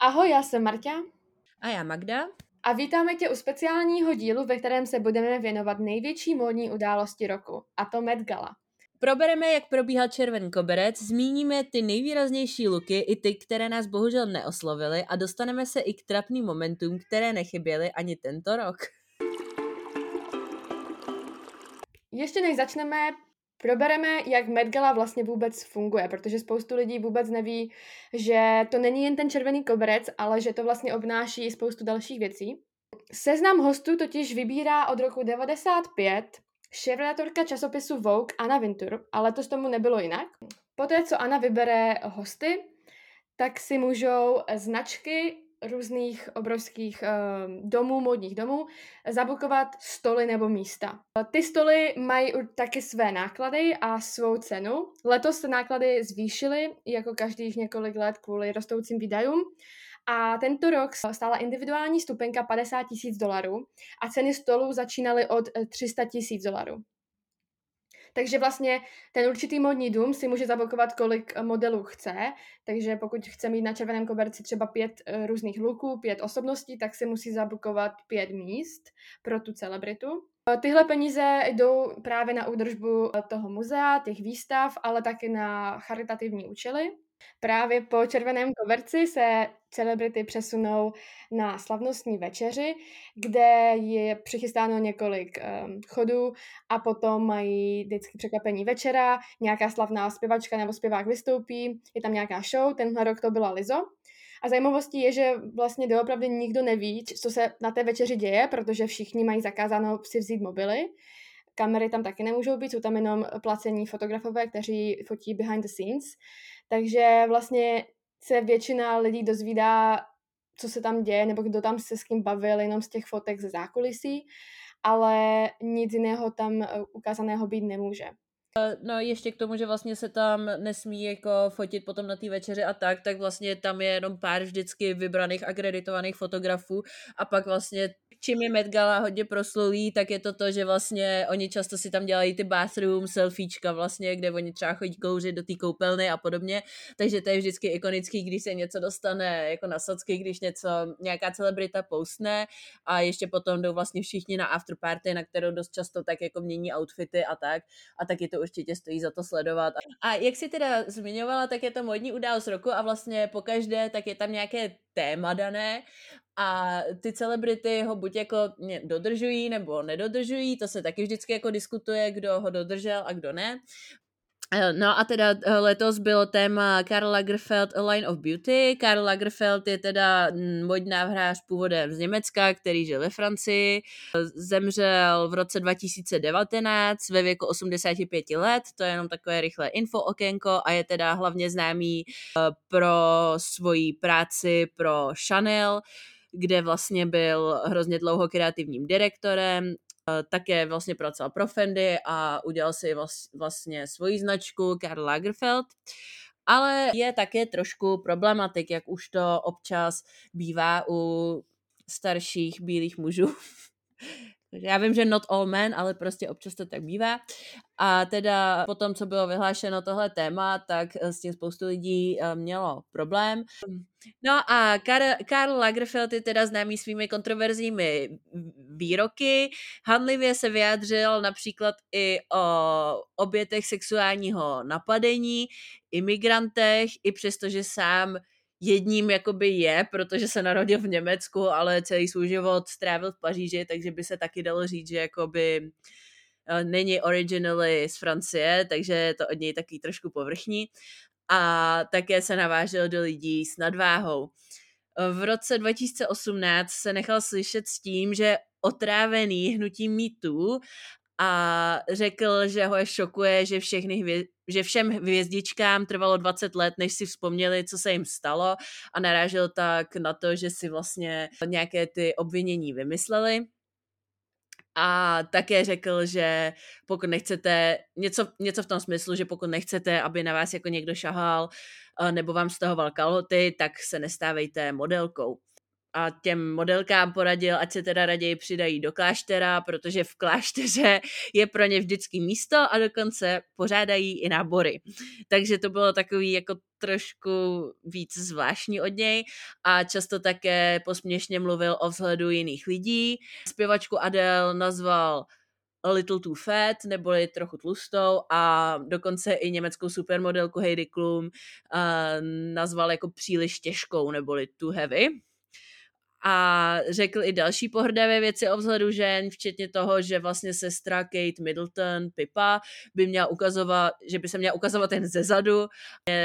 Ahoj, já jsem Marta. A já Magda. A vítáme tě u speciálního dílu, ve kterém se budeme věnovat největší módní události roku, a to Met Gala. Probereme, jak probíhal červený koberec, zmíníme ty nejvýraznější luky, i ty, které nás bohužel neoslovily a dostaneme se i k trapným momentům, které nechyběly ani tento rok. Ještě než začneme, probereme, jak Met Gala vlastně vůbec funguje, protože spoustu lidí vůbec neví, že to není jen ten červený koberec, ale že to vlastně obnáší spoustu dalších věcí. Seznam hostů totiž vybírá od roku 95 šéfredaktorka časopisu Vogue Anna Wintour, ale to tomu nebylo jinak. Poté, co Anna vybere hosty, tak si můžou značky různých obrovských uh, domů, modních domů, zabukovat stoly nebo místa. Ty stoly mají taky své náklady a svou cenu. Letos se náklady zvýšily, jako každých několik let kvůli rostoucím výdajům. A tento rok stála individuální stupenka 50 tisíc dolarů a ceny stolů začínaly od 300 tisíc dolarů. Takže vlastně ten určitý modní dům si může zablokovat, kolik eh, modelů chce, takže pokud chce mít na červeném koberci třeba pět uh, různých luků, pět osobností, tak si musí zablokovat pět míst pro tu celebritu. Eh, tyhle peníze jdou právě na údržbu toho muzea, těch výstav, ale taky na charitativní účely. Právě po červeném koberci se celebrity přesunou na slavnostní večeři, kde je přichystáno několik um, chodů a potom mají vždycky překvapení večera, nějaká slavná zpěvačka nebo zpěvák vystoupí, je tam nějaká show, tenhle rok to byla Lizo. A zajímavostí je, že vlastně doopravdy nikdo neví, co se na té večeři děje, protože všichni mají zakázáno si vzít mobily. Kamery tam taky nemůžou být, jsou tam jenom placení fotografové, kteří fotí behind the scenes. Takže vlastně se většina lidí dozvídá, co se tam děje, nebo kdo tam se s kým bavil, jenom z těch fotek ze zákulisí, ale nic jiného tam eh, ukázaného být nemůže. No ještě k tomu, že vlastně se tam nesmí jako fotit potom na té večeři a tak, tak vlastně tam je jenom pár vždycky vybraných akreditovaných fotografů a pak vlastně čím je Met Gala hodně proslulý, tak je to to, že vlastně oni často si tam dělají ty bathroom selfiečka vlastně, kde oni třeba chodí kouřit do té koupelny a podobně, takže to je vždycky ikonický, když se něco dostane jako na socky, když něco, nějaká celebrita postne a ještě potom jdou vlastně všichni na afterparty, na kterou dost často tak jako mění outfity a tak. A taky to určitě stojí za to sledovat. A jak si teda zmiňovala, tak je to modní událost roku a vlastně po každé tak je tam nějaké téma dané a ty celebrity ho buď jako dodržují nebo nedodržují, to se taky vždycky jako diskutuje, kdo ho dodržel a kdo ne. Eh, no a teda eh, letos bylo téma Karl Lagerfeld A Line of Beauty. Karl Lagerfeld je teda mm, modná hráč původem z Německa, který žil ve Francii. Zemřel v roce 2019 ve věku 85 let, to je jenom takové rychlé info okénko a je teda hlavně známý eh, pro svoji práci pro Chanel, kde vlastně byl hrozně dlouho kreativním direktorem, také vlastně pracoval pro Fendi a udělal si vlastně svoji značku Karl Lagerfeld. Ale je také trošku problematik, jak už to občas bývá u starších bílých mužů. Já vím, že not all men, ale prostě občas to tak bývá. A teda po tom, co bylo vyhlášeno tohle téma, tak eh, s tím spoustu lidí eh, mělo problém. No a Karl, Karl Lagerfeld je teda známý svými kontroverzními výroky. Hanlivě se vyjádřil například i o obětech sexuálního napadení, imigrantech, i přesto, že sám jedním jakoby je, protože se narodil v Německu, ale celý svůj život strávil v Paříži, takže by se taky dalo říct, že jakoby eh, není originally z Francie, takže je to od něj taky trošku povrchní. A také se navážel do lidí s nadváhou. V roce 2018 se nechal slyšet s tím, že otrávený hnutím mýtů a řekl, že ho je šokuje, že, všechny hvě- že všem hvězdičkám trvalo 20 let, než si vzpomněli, co se jim stalo a narážel tak na to, že si vlastně nějaké ty obvinění vymysleli. A také řekl, že pokud nechcete, něco, něco v tom smyslu, že pokud nechcete, aby na vás jako někdo šahal nebo vám stahoval kalhoty, tak se nestávejte modelkou. A těm modelkám poradil, ať se teda raději přidají do kláštera, protože v klášteře je pro ně vždycky místo a dokonce pořádají i nábory. Takže to bylo takový jako trošku víc zvláštní od něj a často také posměšně mluvil o vzhledu jiných lidí. Zpěvačku Adele nazval a little too fat, neboli trochu tlustou a dokonce i německou supermodelku Heidi Klum uh, nazval jako příliš těžkou, neboli too heavy a řekl i další pohrdavé věci o vzhledu žen, včetně toho, že vlastně sestra Kate Middleton, Pipa, by měla ukazovat, že by se měla ukazovat jen ze zadu.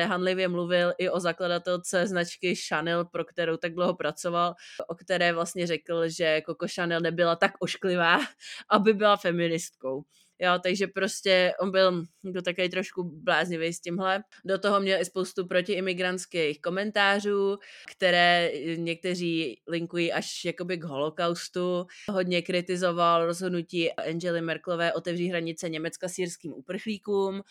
Hanlivě mluvil i o zakladatelce značky Chanel, pro kterou tak dlouho pracoval, o které vlastně řekl, že Coco Chanel nebyla tak ošklivá, aby byla feministkou. Jo, takže prostě on byl jako takový trošku bláznivý s tímhle. Do toho měl i spoustu protiimigrantských komentářů, které někteří linkují až jakoby k holokaustu. Hodně kritizoval rozhodnutí Angely Merklové otevřít hranice Německa sírským uprchlíkům.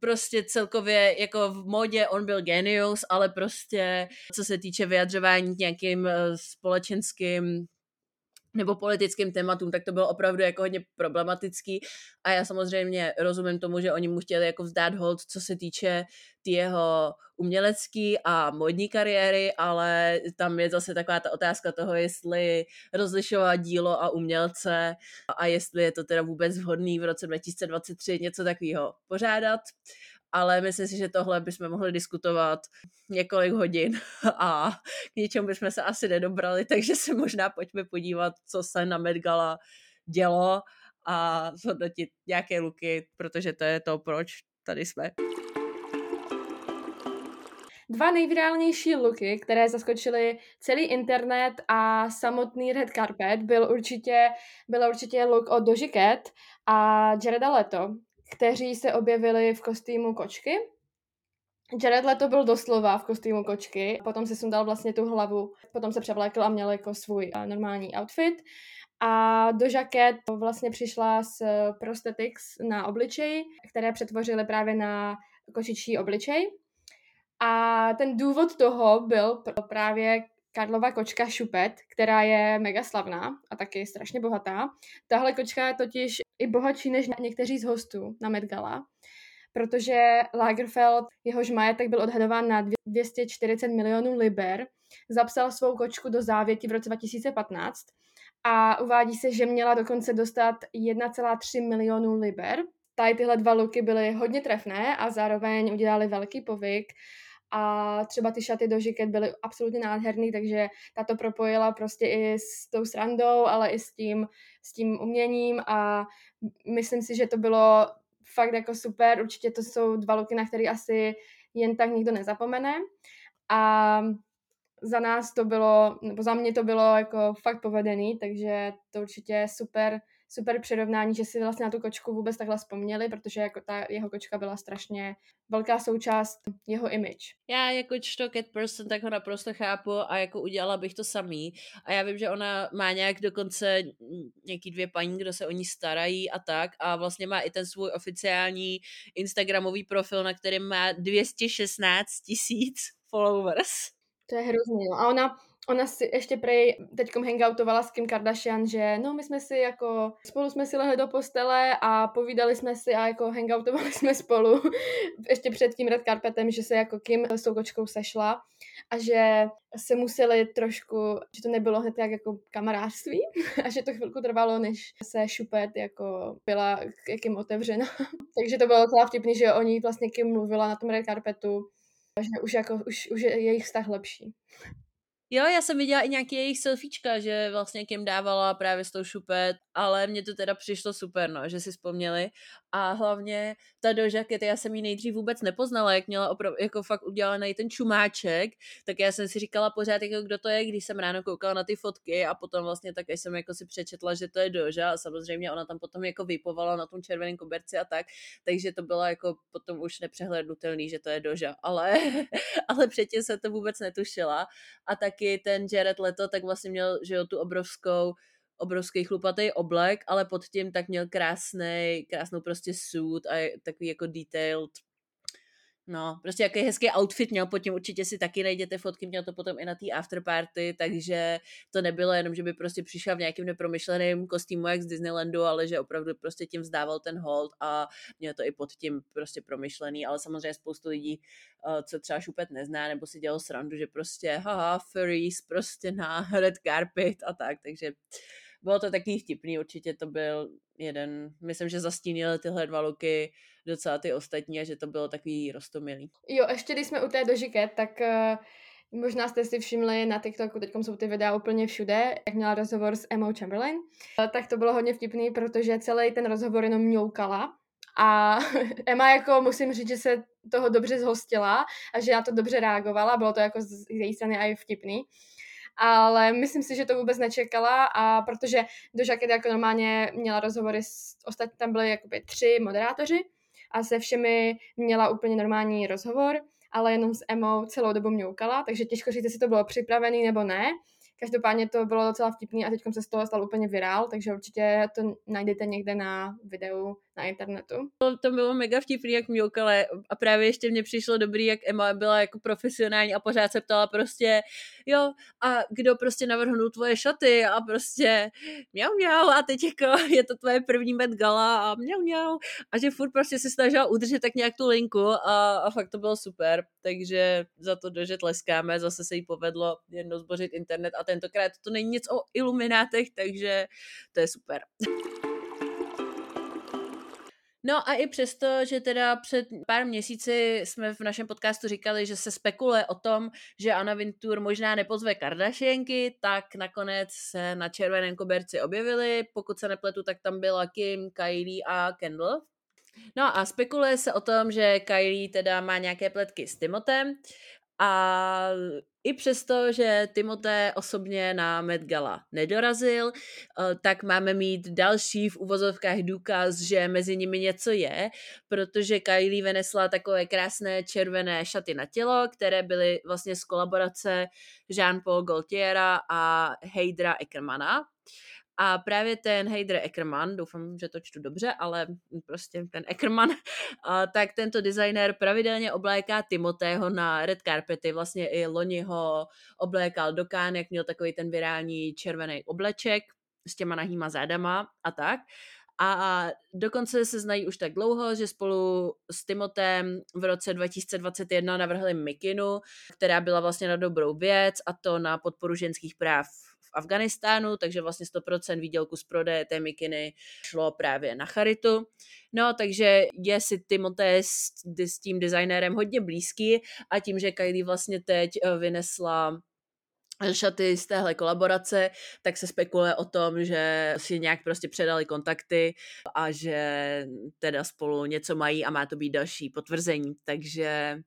Prostě celkově jako v modě on byl genius, ale prostě co se týče vyjadřování nějakým eh, společenským nebo politickým tématům, tak to bylo opravdu jako hodně problematický. A já samozřejmě rozumím tomu, že oni mu chtěli jako vzdát hold, co se týče ty jeho umělecký a modní kariéry, ale tam je zase taková ta otázka toho, jestli rozlišovat dílo a umělce a jestli je to teda vůbec vhodný v roce 2023 něco takového pořádat ale myslím si, že tohle bychom mohli diskutovat několik hodin a k ničemu bychom se asi nedobrali, takže se možná pojďme podívat, co se na Met Gala dělo a zhodnotit nějaké luky, protože to je to, proč tady jsme. Dva nejvirálnější looky, které zaskočily celý internet a samotný red carpet, byl určitě, byl určitě look od Doji Cat a Jareda Leto, kteří se objevili v kostýmu kočky. Jared Leto byl doslova v kostýmu kočky, potom se sundal vlastně tu hlavu, potom se převlékl a měl jako svůj uh, normální outfit. A do žaket vlastně přišla s prosthetics na obličeji, které přetvořily právě na kočičí obličej. A ten důvod toho byl právě Karlova kočka Šupet, která je mega slavná a taky strašně bohatá. Tahle kočka je totiž i bohatší než někteří z hostů na Met Gala, protože Lagerfeld, jehož majetek byl odhadován na 240 milionů liber, zapsal svou kočku do závěti v roce 2015 a uvádí se, že měla dokonce dostat 1,3 milionů liber. Tady tyhle dva luky byly hodně trefné a zároveň udělali velký povyk a třeba ty šaty do žiket byly absolutně nádherný, takže ta to propojila prostě i s tou srandou, ale i s tím, s tím uměním a myslím si, že to bylo fakt jako super, určitě to jsou dva luky, na který asi jen tak nikdo nezapomene. A za nás to bylo, nebo za mě to bylo jako fakt povedený, takže to určitě super super přirovnání, že si vlastně na tu kočku vůbec takhle vzpomněli, protože jako ta jeho kočka byla strašně velká součást jeho image. Já jako čto cat person, tak ho naprosto chápu a jako udělala bych to samý. A já vím, že ona má nějak dokonce nějaký dvě paní, kdo se o ní starají a tak a vlastně má i ten svůj oficiální Instagramový profil, na kterém má 216 tisíc followers. To je hrozný, no. A ona, ona si ještě prej teďkom hangoutovala s Kim Kardashian, že no my jsme si jako, spolu jsme si lehli do postele a povídali jsme si a jako hangoutovali jsme spolu ještě před tím red carpetem, že se jako Kim s tou kočkou sešla a že se museli trošku, že to nebylo hned jak jako kamarádství a že to chvilku trvalo, než se šupet jako byla k jakým otevřena. Takže to bylo docela vtipný, že o ní vlastně Kim mluvila na tom red carpetu, že už, jako, už, už je jejich vztah lepší. Jo, já jsem viděla i nějaký jejich selfiečka, že vlastně Kim dávala právě s tou šupet, ale mně to teda přišlo super, no, že si vzpomněli. A hlavně ta Doja Cat, já jsem ji nejdřív vůbec nepoznala, jak měla opravdu, jako fakt udělaný ten čumáček, tak já jsem si říkala pořád, jako kdo to je, když jsem ráno koukala na ty fotky a potom vlastně také jsem jako si přečetla, že to je Doja a samozřejmě ona tam potom jako vypovala na tom červeném koberci a tak, takže to bylo jako potom už nepřehlednutelný, že to je Doja, ale, ale předtím se to vůbec netušila a taky ten Jared Leto tak vlastně měl, že jo, tu obrovskou obrovský chlupatý oblek, ale pod tím tak měl krásný, krásnou prostě suit a takový jako detailed No, prostě jaký hezký outfit měl, pod tím určitě si taky najděte fotky, měl to potom i na té afterparty, takže to nebylo jenom, že by prostě přišel v nějakým nepromyšleným kostýmu jak z Disneylandu, ale že opravdu prostě tím vzdával ten hold a měl to i pod tím prostě promyšlený, ale samozřejmě spoustu lidí, eh, co třeba šupet nezná, nebo si dělal srandu, že prostě haha, furries prostě na red carpet a tak, takže bylo to taky vtipný, určitě to byl jeden, myslím, že zastínili tyhle dva luky docela ty ostatní a že to bylo takový rostomilý. Jo, ještě když jsme u té dožiket, tak uh, možná jste si všimli na TikToku, teď jsou ty videa úplně všude, jak měla rozhovor s Emma Chamberlain, uh, tak to bylo hodně vtipný, protože celý ten rozhovor jenom mňoukala a Emma jako musím říct, že se toho dobře zhostila a že na to dobře reagovala, bylo to jako z její strany i vtipný ale myslím si, že to vůbec nečekala a protože do Žaket jako normálně měla rozhovory s ostatní, tam byly jakoby tři moderátoři a se všemi měla úplně normální rozhovor, ale jenom s Emou celou dobu mňoukala, takže těžko říct, jestli to bylo připravený nebo ne. Každopádně to bylo docela vtipný a teď se z toho stal úplně virál, takže určitě to najdete někde na videu na internetu. To, to bylo mega vtipný, jak mňoukale a právě ještě mně přišlo dobrý, jak Emma byla jako profesionální a pořád se ptala prostě, jo, a kdo prostě navrhnul tvoje šaty a prostě mňau mňau a teď jako je to tvoje první Met Gala a mňau mňau a že furt prostě se snažila udržet tak nějak tu linku a, a fakt to bylo super, takže za to dože tleskáme, zase se jí povedlo jedno zbořit internet a tentokrát to není nic o iluminátech, takže to je super. No a i přesto, že teda před pár měsíci jsme v našem podcastu říkali, že se spekuluje o tom, že Anna Wintour možná nepozve Kardashianky, tak nakonec se na červeném koberci objevili. Pokud se nepletu, tak tam byla Kim, Kylie a Kendall. No a spekuluje se o tom, že Kylie teda má nějaké pletky s Timotem a i přesto, že Timote osobně na Met Gala nedorazil, eh, tak máme mít další v uvozovkách důkaz, že mezi nimi něco je, protože Kylie vynesla takové krásné červené šaty na tělo, které byly vlastně z kolaborace Jean-Paul Gaultiera a Heidra Eckermana. A právě ten Heider Eckermann, doufám, že to čtu dobře, ale prostě ten Eckermann, tak tento designer pravidelně obléká Timotého na red carpety, vlastně i loni ho oblékal do Kánek, měl takový ten virální červený obleček s těma nahýma zádama a tak. A dokonce se znají už tak dlouho, že spolu s Timotem v roce 2021 navrhli Mikinu, která byla vlastně na dobrou věc a to na podporu ženských práv Afganistánu, takže vlastně 100% výdělku z prodeje té mikiny šlo právě na charitu. No, takže je si Timothée s, s tím designérem hodně blízký a tím, že Kylie vlastně teď eh, vynesla šaty z téhle kolaborace, tak se spekuluje o tom, že si nějak prostě předali kontakty a že teda spolu něco mají a má to být další potvrzení. Takže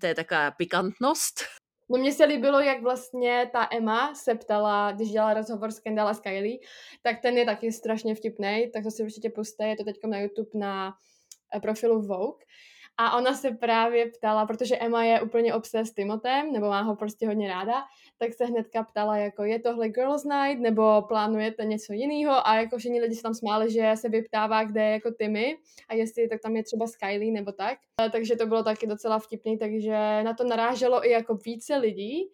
to je taková pikantnost. No mně se líbilo, jak vlastně ta Emma se ptala, když dělala rozhovor s Kendall a s Kylie, tak ten je taky strašně vtipný, tak to si určitě puste, je to teď na YouTube na eh, profilu Vogue. A ona se právě ptala, protože Emma je úplně obsé s Timotem, nebo má ho prostě hodně ráda, tak se hnedka ptala, jako je tohle girls night, nebo plánujete něco jiného a jako všichni lidi se tam smáli, že se vyptává, kde je jako Timmy a jestli tak tam je třeba Skyly nebo tak. Takže to bylo taky docela vtipný, takže na to naráželo i jako více lidí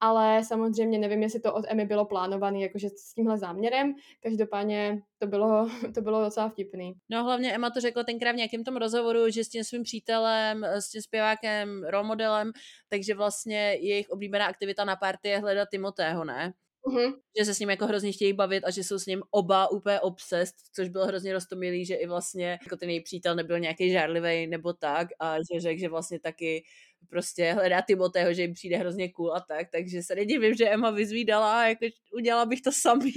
ale samozřejmě nevím, jestli to od Emmy bylo plánované jakože s tímhle záměrem. Každopádně to bylo, to bylo docela vtipný. No hlavně Emma to řekla tenkrát v nějakém tom rozhovoru, že s tím svým přítelem, s tím zpěvákem, role modelem, takže vlastně jejich oblíbená aktivita na party je hledat Timotého, ne? Mm-hmm. Že se s ním jako hrozně chtějí bavit a že jsou s ním oba úplně obsest, což bylo hrozně roztomilý, že i vlastně jako ten její přítel nebyl nějaký žárlivý nebo tak a že řekl, že vlastně taky prostě hledá Timotého, že jim přijde hrozně cool a tak, takže se nedivím, že Emma vyzvídala a jako udělala bych to samý.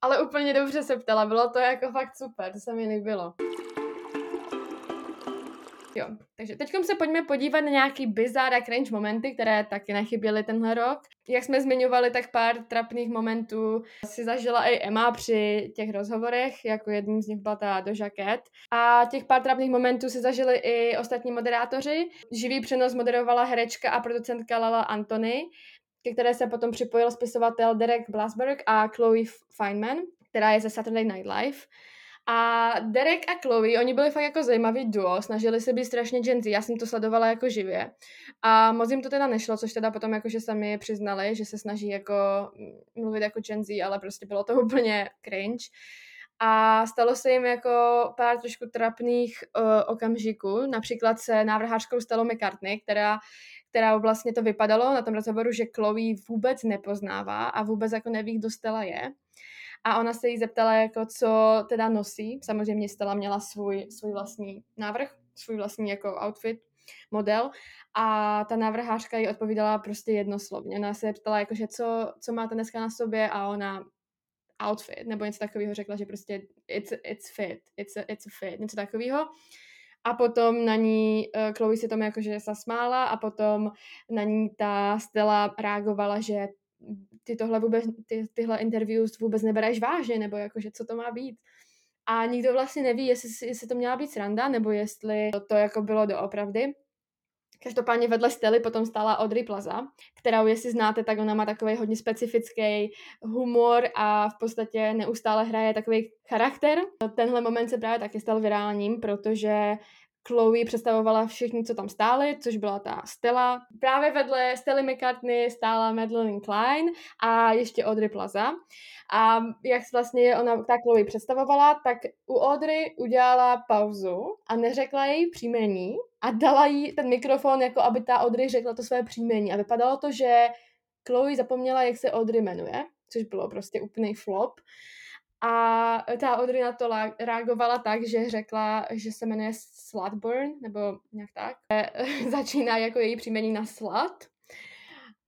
Ale úplně dobře se ptala, bylo to jako fakt super, to se mi líbilo. Jo, takže teď se pojďme podívat na nějaký bizarre a cringe momenty, které taky nechyběly tenhle rok. Jak jsme zmiňovali, tak pár trapných momentů si zažila i Emma při těch rozhovorech, jako jedním z nich byla ta do Cat. A těch pár trapných momentů si zažili i ostatní moderátoři. Živý přenos moderovala herečka a producentka Lala Antony, ke které se potom připojil spisovatel Derek Blasberg a Chloe Feynman, která je ze Saturday Night Live. A Derek a Chloe, oni byli fakt jako zajímavý duo, snažili se být strašně genty, já jsem to sledovala jako živě. A moc jim to teda nešlo, což teda potom jakože sami přiznali, že se snaží jako mluvit jako Gen ale prostě bylo to úplně cringe. A stalo se jim jako pár trošku trapných uh, okamžiků. Například se návrhářkou stalo McCartney, která, která vlastně to vypadalo na tom rozhovoru, že Chloe vůbec nepoznává a vůbec jako neví, kdo Stella je. A ona se jí zeptala, jako co teda nosí. Samozřejmě Stella měla svůj, svůj vlastní návrh, svůj vlastní jako outfit, model. A ta návrhářka jí odpovídala prostě jednoslovně. Ona se ptala, jako, že co, co máte dneska na sobě a ona outfit, nebo něco takového řekla, že prostě it's, it's fit, it's a, it's a fit, něco takového. A potom na ní uh, Chloe si tomu jakože zasmála a potom na ní ta Stella reagovala, že ty tohle vůbec, ty, tyhle interviews vůbec nebereš vážně, nebo jakože co to má být. A nikdo vlastně neví, jestli, jestli to měla být sranda, nebo jestli to jako bylo doopravdy. Každopádně vedle Stely potom stála Audrey Plaza, kterou jestli znáte, tak ona má takový hodně specifický humor a v podstatě neustále hraje takový charakter. Tenhle moment se právě taky stal virálním, protože Chloe představovala všichni, co tam stáli, což byla ta Stella. Právě vedle Stelly McCartney stála Madeline Klein a ještě Audrey Plaza. A jak vlastně ona ta Chloe představovala, tak u Audrey udělala pauzu a neřekla její příjmení a dala jí ten mikrofon, jako aby ta Audrey řekla to své příjmení. A vypadalo to, že Chloe zapomněla, jak se Audrey jmenuje, což bylo prostě úplný flop. A ta Audrey na to reagovala tak, že řekla, že se jmenuje Slutburn, nebo nějak tak. Začíná jako její příjmení na slut.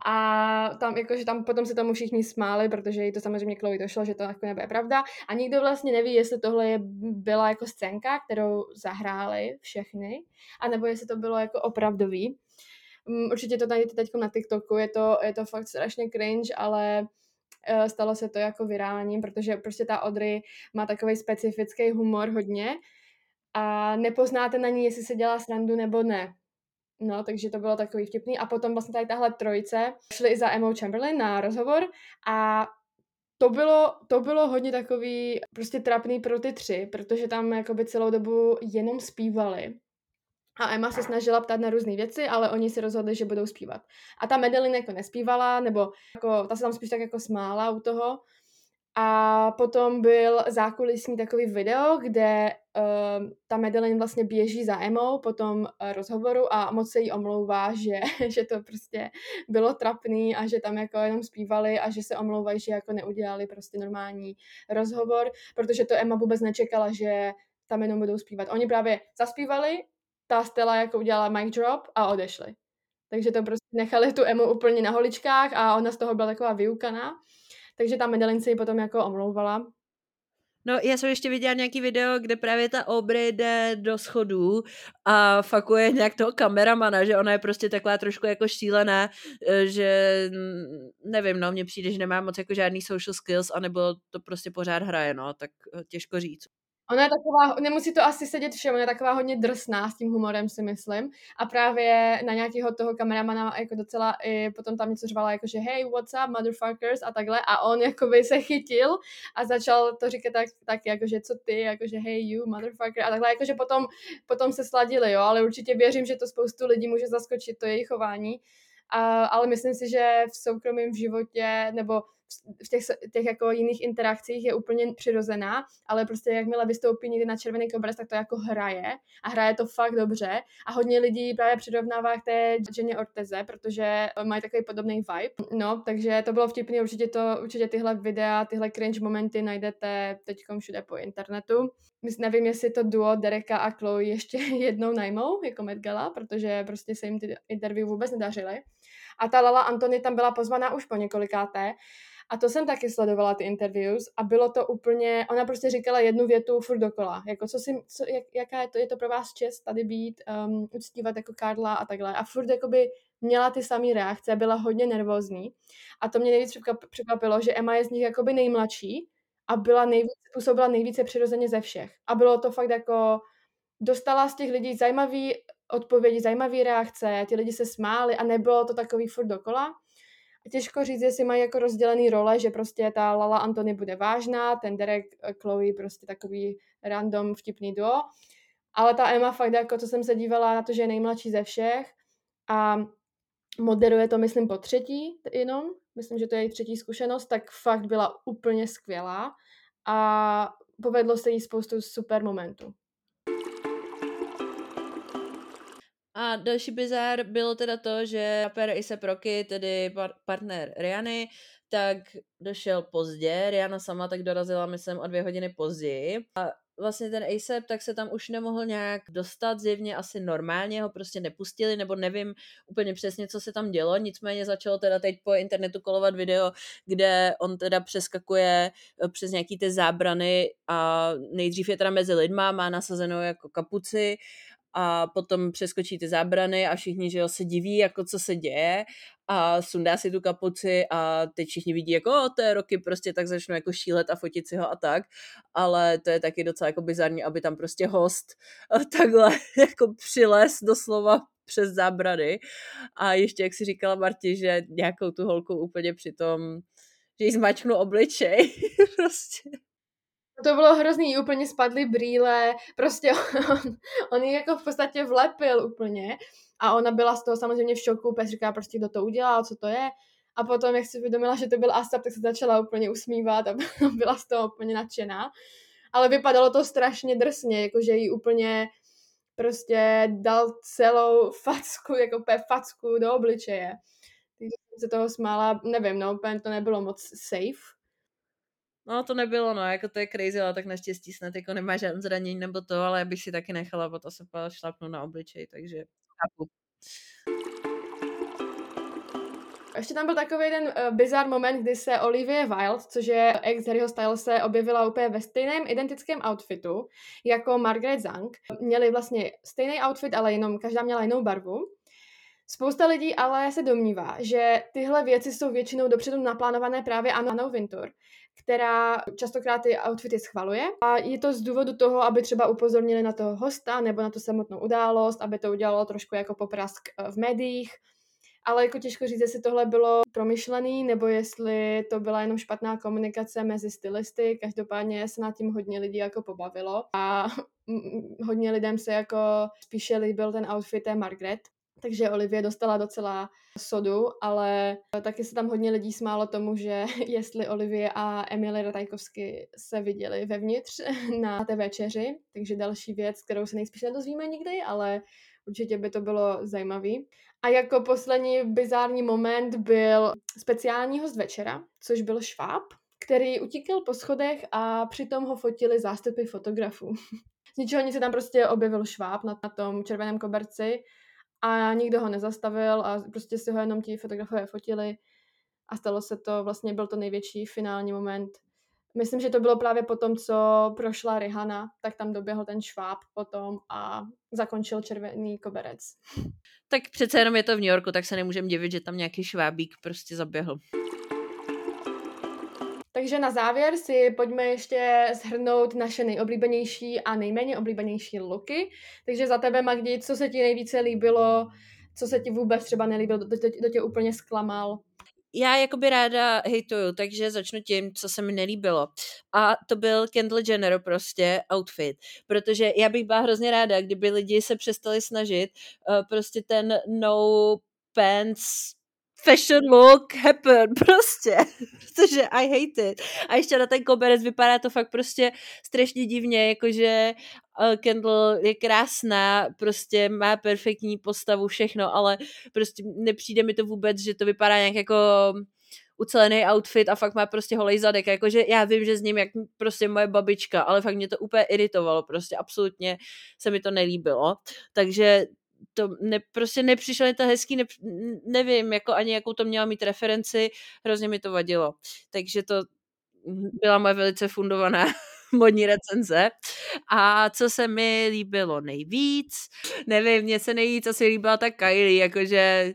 A tam, jakože tam potom se tomu všichni smáli, protože jí to samozřejmě Chloe došlo, že to jako nebude pravda. A nikdo vlastně neví, jestli tohle je, byla jako scénka, kterou zahráli všechny, anebo jestli to bylo jako opravdový. Mm, určitě to tady teď na TikToku, je to, je to fakt strašně cringe, ale stalo se to jako virálním, protože prostě ta Audrey má takový specifický humor hodně a nepoznáte na ní, jestli se dělá srandu nebo ne. No, takže to bylo takový vtipný. A potom vlastně tady tahle trojice šli i za Emma Chamberlain na rozhovor a to bylo, to bylo hodně takový prostě trapný pro ty tři, protože tam jakoby celou dobu jenom zpívali. A Emma se snažila ptát na různé věci, ale oni si rozhodli, že budou zpívat. A ta Madeline jako nespívala, nebo jako, ta se tam spíš tak jako smála u toho. A potom byl zákulisní takový video, kde uh, ta Madeline vlastně běží za Emou po tom uh, rozhovoru a moc se jí omlouvá, že, že to prostě bylo trapný a že tam jako jenom zpívali a že se omlouvají, že jako neudělali prostě normální rozhovor, protože to Emma vůbec nečekala, že tam jenom budou zpívat. Oni právě zaspívali ta Stella jako udělala mic drop a odešli. Takže to prostě nechali tu Emu úplně na holičkách a ona z toho byla taková vyukaná. Takže ta Madeline se ji potom jako omlouvala. No, já jsem ještě viděla nějaký video, kde právě ta Aubrey jde do schodů a fakuje nějak toho kameramana, že ona je prostě taková trošku jako šílená, e, že nevím, no, mně přijde, že nemá moc jako žádný social skills, anebo to prostě pořád hraje, no, tak e, těžko říct. Ona je taková, nemusí to asi sedět všem, ona je taková hodně drsná s tím humorem, si myslím. A právě na nějakého toho kameramana jako docela i potom tam něco řvala, jako že hey, what's up, motherfuckers a takhle. A on jakoby se chytil a začal to říkat tak, tak jakože co ty, jakože hey you, motherfucker a takhle, jakože potom, potom se sladili, jo, ale určitě věřím, že to spoustu lidí může zaskočit, to jejich chování. A, ale myslím si, že v soukromém životě nebo v těch, těch jako jiných interakcích je úplně přirozená, ale prostě jakmile vystoupí někdy na červený koberec, tak to jako hraje a hraje to fakt dobře a hodně lidí právě přirovnává k té Jenny Orteze, protože mají takový podobný vibe. No, takže to bylo vtipný, určitě to, určitě tyhle videa, tyhle cringe momenty najdete teď všude po internetu. Myslím, nevím, jestli to duo Dereka a Chloe ještě jednou najmou jako Met Gala, protože prostě se jim ty interview vůbec nedařily. A ta Lala Antony tam byla pozvaná už po několikáté a to jsem taky sledovala ty interviews a bylo to úplně, ona prostě říkala jednu větu furt dokola, jako co si, co, jak, jaká je to, je to pro vás čest tady být, um, uctívat jako Karla a takhle. A furt jakoby měla ty samé reakce, byla hodně nervózní. A to mě nejvíc překvapilo, že Emma je z nich jakoby nejmladší a byla nejvíc, působila nejvíce přirozeně ze všech. A bylo to fakt jako, dostala z těch lidí zajímavý odpovědi, zajímavé reakce, ty lidi se smáli a nebylo to takový furt dokola Těžko říct, jestli mají jako rozdělený role, že prostě ta Lala Antony bude vážná, ten Derek eh, Chloe prostě takový random vtipný duo. Ale ta Emma fakt jako, co jsem se dívala na to, že je nejmladší ze všech a moderuje to, myslím, po třetí jenom, myslím, že to je její třetí zkušenost, tak fakt byla úplně skvělá a povedlo se jí spoustu super momentů. A další bizár bylo teda to, že rapper Ace Rocky, tedy par- partner Riany, tak došel pozdě, Rihanna sama tak dorazila, myslím, o dvě hodiny později. A vlastně ten ASAP, tak se tam už nemohl nějak dostat, zjevně asi normálně ho prostě nepustili, nebo nevím úplně přesně, co se tam dělo, nicméně začalo teda teď po internetu kolovat video, kde on teda přeskakuje eh, přes nějaký ty zábrany a nejdřív je teda mezi lidma, má nasazenou jako kapuci a potom přeskočí ty zábrany a všichni, že jo, se diví, jako co se děje a sundá si tu kapuci a teď všichni vidí, jako o, to je roky, prostě tak začnou jako šílet a fotit si ho a tak, ale to je taky docela jako bizarní, aby tam prostě host takhle jako přilez doslova přes zábrany a ještě, jak si říkala Marti, že nějakou tu holku úplně přitom, že jí zmačknu obličej, prostě. To bylo hrozný, úplně spadly brýle, prostě on, on ji jako v podstatě vlepil úplně a ona byla z toho samozřejmě v šoku, úplně říká prostě, kdo to udělal, co to je. A potom, jak si uvědomila, že to byl Asap, tak se začala úplně usmívat a byla z toho úplně nadšená. Ale vypadalo to strašně drsně, jakože jí úplně prostě dal celou facku, jako pe facku do obličeje. Takže se toho smála, nevím, no, úplně to nebylo moc safe. No to nebylo, no, jako to je crazy, ale tak naštěstí snad jako nemá žádné zranění nebo to, ale já bych si taky nechala to se šlapnout na obličej, takže. Ještě tam byl takový ten uh, bizar moment, kdy se Olivia Wilde, což je ex Harryho se objevila úplně ve stejném identickém outfitu jako Margaret Zang. Měli vlastně stejný outfit, ale jenom každá měla jinou barvu. Spousta lidí ale se domnívá, že tyhle věci jsou většinou dopředu naplánované právě Annou Wintour, která častokrát ty outfity schvaluje. A je to z důvodu toho, aby třeba upozornili na toho hosta nebo na tu samotnou událost, aby to udělalo trošku jako poprask eh, v médiích. Ale jako těžko říct, jestli tohle bylo promyšlený, nebo jestli to byla jenom špatná komunikace mezi stylisty. Každopádně se nad tím hodně lidí jako pobavilo a hodně lidem se jako spíše líbil ten outfit té Margaret, takže Olivie dostala docela sodu, ale taky se tam hodně lidí smálo tomu, že jestli Olivie a Emily Ratajkovsky se viděli vevnitř na té večeři, takže další věc, kterou se nejspíš nedozvíme nikdy, ale určitě by to bylo zajímavý. A jako poslední bizární moment byl speciální host večera, což byl Šváb, který utíkal po schodech a přitom ho fotili zástupy fotografů. Z ničeho nic se tam prostě objevil Šváb na, na tom červeném koberci a nikdo ho nezastavil a prostě si ho jenom ti fotografové fotili a stalo se to, vlastně byl to největší finální moment. Myslím, že to bylo právě po tom, co prošla Rihanna, tak tam doběhl ten šváb potom a zakončil červený koberec. Tak přece jenom je to v New Yorku, tak se nemůžeme divit, že tam nějaký švábík prostě zaběhl. Takže na závěr si pojďme ještě shrnout naše nejoblíbenější a nejméně oblíbenější looky. Takže za tebe, Magdi, co se ti nejvíce líbilo, co se ti vůbec třeba nelíbilo, kdo tě, tě úplně zklamal? já jakoby ráda hejtuju, takže začnu tím, co se mi nelíbilo. A to byl Kendall Jenner prostě outfit, protože já bych byla hrozně ráda, kdyby lidi se přestali snažit uh, prostě ten no pants fashion look happen, prostě, protože I hate it. A ještě na ten koberec vypadá to fakt prostě strašně divně, jakože uh, Kendall je krásná, prostě má perfektní postavu, všechno, ale prostě nepřijde mi to vůbec, že to vypadá nějak jako ucelený outfit a fakt má prostě holej zadek, jakože já vím, že s ním jak prostě moje babička, ale fakt mě to úplně iritovalo, prostě. Absolutně se mi to nelíbilo, takže to ne, prostě nepřišlo mi to hezký, ne, nevím, jako ani jakou to měla mít referenci, hrozně mi to vadilo. Takže to byla moje velice fundovaná modní recenze. A co se mi líbilo nejvíc? Nevím, mně se nejvíc asi líbila ta Kylie, jakože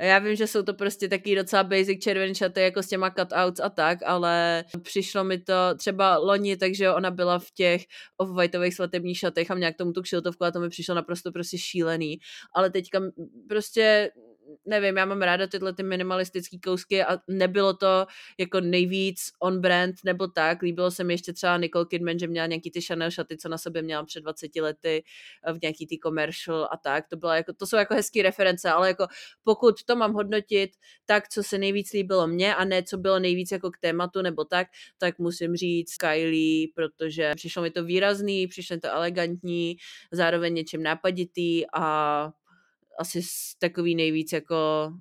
já vím, že jsou to prostě taky docela basic červené šaty, jako s těma cutouts a tak, ale přišlo mi to třeba loni, takže ona byla v těch off-whiteových svatebních šatech a měla k tomu tu kšiltovku a to mi přišlo naprosto prostě šílený. Ale teďka prostě nevím, já mám ráda tyhle ty minimalistické kousky a nebylo to jako nejvíc on brand nebo tak. Líbilo se mi ještě třeba Nicole Kidman, že měla nějaký ty Chanel šaty, co na sobě měla před 20 lety eh, v nějaký ty commercial a tak. To, bylo jako, to jsou jako hezké reference, ale jako pokud to mám hodnotit tak, co se nejvíc líbilo mně a ne co bylo nejvíc jako k tématu nebo tak, tak musím říct Kylie, protože přišlo mi to výrazný, přišlo mi to elegantní, zároveň něčím nápaditý a asi takový nejvíc jako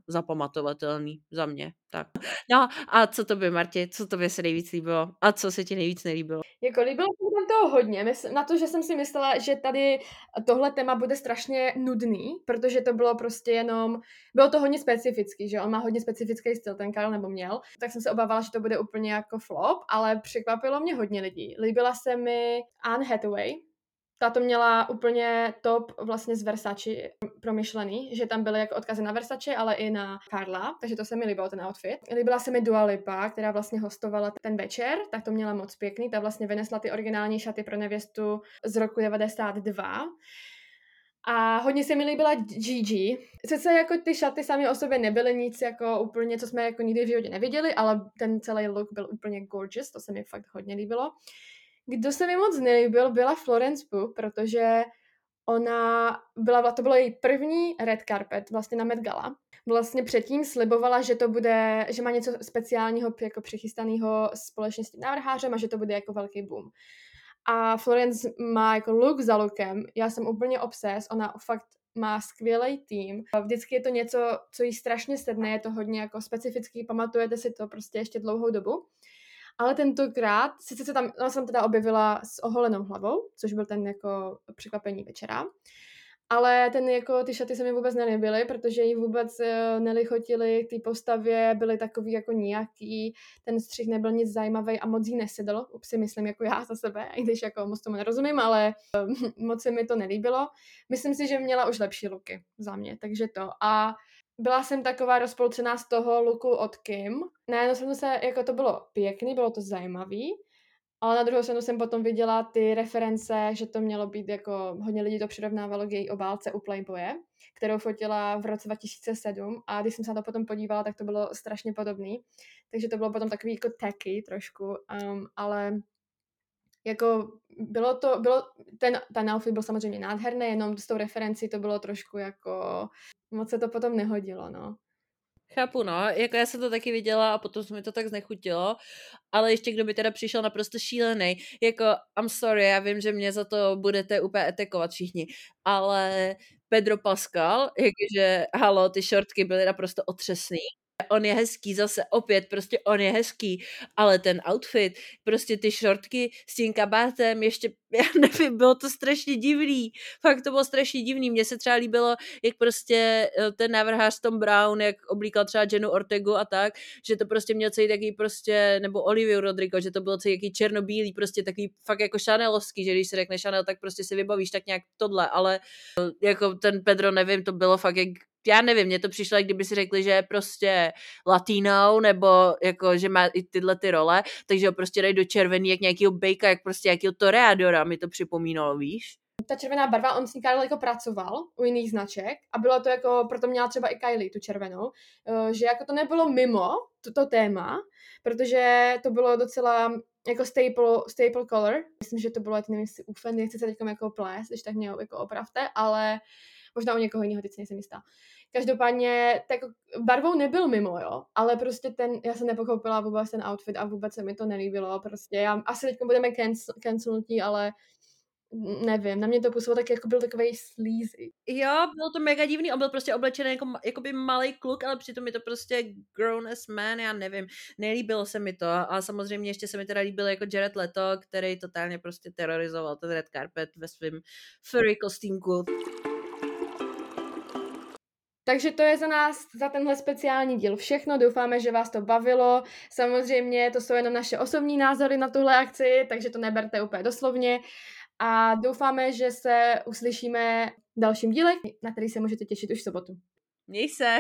zapamatovatelný za mě. Tak. No a co to by, Martě, co to by se nejvíc líbilo? A co se ti nejvíc nelíbilo? Jako líbilo se tam toho hodně. Na to, že jsem si myslela, že tady tohle téma bude strašně nudný, protože to bylo prostě jenom, bylo to hodně specifický, že on má hodně specifický styl, ten Karl nebo měl, tak jsem se obávala, že to bude úplně jako flop, ale překvapilo mě hodně lidí. Líbila se mi Anne Hathaway, ta to měla úplně top vlastně z Versace promyšlený, že tam byly jako odkazy na Versace, ale i na Karla, takže to se mi líbilo ten outfit. Líbila se mi Dua Lipa, která vlastně hostovala ten večer, tak to měla moc pěkný, ta vlastně vynesla ty originální šaty pro nevěstu z roku 92. A hodně se mi líbila Gigi. Sice jako ty šaty sami o sobě nebyly nic jako úplně, co jsme jako nikdy v životě neviděli, ale ten celý look byl úplně gorgeous, to se mi fakt hodně líbilo. Kdo se mi moc nelíbil, byla Florence Pugh, protože ona byla, to bylo její první red carpet vlastně na Met Gala. Vlastně předtím slibovala, že to bude, že má něco speciálního jako přichystaného společně s tím návrhářem a že to bude jako velký boom. A Florence má jako look za lookem. Já jsem úplně obses, ona fakt má skvělý tým. Vždycky je to něco, co jí strašně sedne, je to hodně jako specifický, pamatujete si to prostě ještě dlouhou dobu. Ale tentokrát, sice se tam, ona jsem teda objevila s oholenou hlavou, což byl ten jako překvapení večera, ale ten jako, ty šaty se mi vůbec nelíbily, protože ji vůbec uh, nelichotily, ty postavě byly takový jako nějaký, ten střih nebyl nic zajímavý a moc jí nesedl, si myslím jako já za sebe, i když jako moc tomu nerozumím, ale uh, moc se mi to nelíbilo. Myslím si, že měla už lepší luky za mě, takže to. A byla jsem taková rozpolcená z toho luku od Kim. Na jednu stranu se, jako to bylo pěkný, bylo to zajímavý, ale na druhou stranu jsem potom viděla ty reference, že to mělo být jako, hodně lidí to přirovnávalo k její obálce u Playboye, kterou fotila v roce 2007 a když jsem se na to potom podívala, tak to bylo strašně podobný. Takže to bylo potom takový jako tacky trošku, um, ale jako bylo to, bylo, ten, ten outfit byl samozřejmě nádherný, jenom s tou referencí to bylo trošku jako, moc se to potom nehodilo, no. Chápu, no, jako já jsem to taky viděla a potom se mi to tak znechutilo, ale ještě kdo by teda přišel naprosto šílený, jako I'm sorry, já vím, že mě za to budete úplně etekovat všichni, ale Pedro Pascal, jakože, halo, ty šortky byly naprosto otřesný on je hezký, zase opět, prostě on je hezký, ale ten outfit, prostě ty šortky s tím kabátem, ještě, já nevím, bylo to strašně divný, fakt to bylo strašně divný, mně se třeba líbilo, jak prostě eh, ten návrhář Tom Brown, jak oblíkal třeba Jenu Ortegu a tak, že to prostě měl celý takový prostě, nebo Olivia Rodrigo, že to bylo celý jaký černobílý, prostě takový fakt jako Chanelovský, že když se řekne Chanel, tak prostě si vybavíš tak nějak tohle, ale eh, jako ten Pedro, nevím, to bylo fakt jak já nevím, mně to přišlo, kdyby si řekli, že je prostě latinou, nebo jako, že má i tyhle ty role, takže ho prostě dají do červený, jak nějakýho bejka, jak prostě nějakýho toreadora, mi to připomínalo, víš? ta červená barva, on s ní Karel jako pracoval u jiných značek a bylo to jako, proto měla třeba i Kylie tu červenou, eh, že jako to nebylo mimo toto téma, protože to bylo docela jako staple, staple color. Myslím, že to bylo, nevím, jestli Ufen, nechci se teď jako plést, když tak mě jako opravte, ale možná u někoho jiného, teď si nejsem jistá. Každopádně tak barvou nebyl mimo, jo, ale prostě ten, já jsem nepochopila vůbec ten outfit a vůbec se mi to nelíbilo, prostě já, asi teď budeme cancel, ale nevím, na mě to působilo tak, jako byl takový sleazy. Jo, bylo to mega divný, on byl prostě oblečený jako, jako by malý kluk, ale přitom je to prostě grown as man, já nevím, nelíbilo se mi to a samozřejmě ještě se mi teda líbil jako Jared Leto, který totálně prostě terorizoval ten red carpet ve svém furry kostýmku. Takže to je za nás, za tenhle speciální díl všechno. Doufáme, že vás to bavilo. Samozřejmě to jsou jenom naše osobní názory na tuhle akci, takže to neberte úplně doslovně. A doufáme, že se uslyšíme v dalším díle, na který se můžete těšit už v sobotu. Měj se!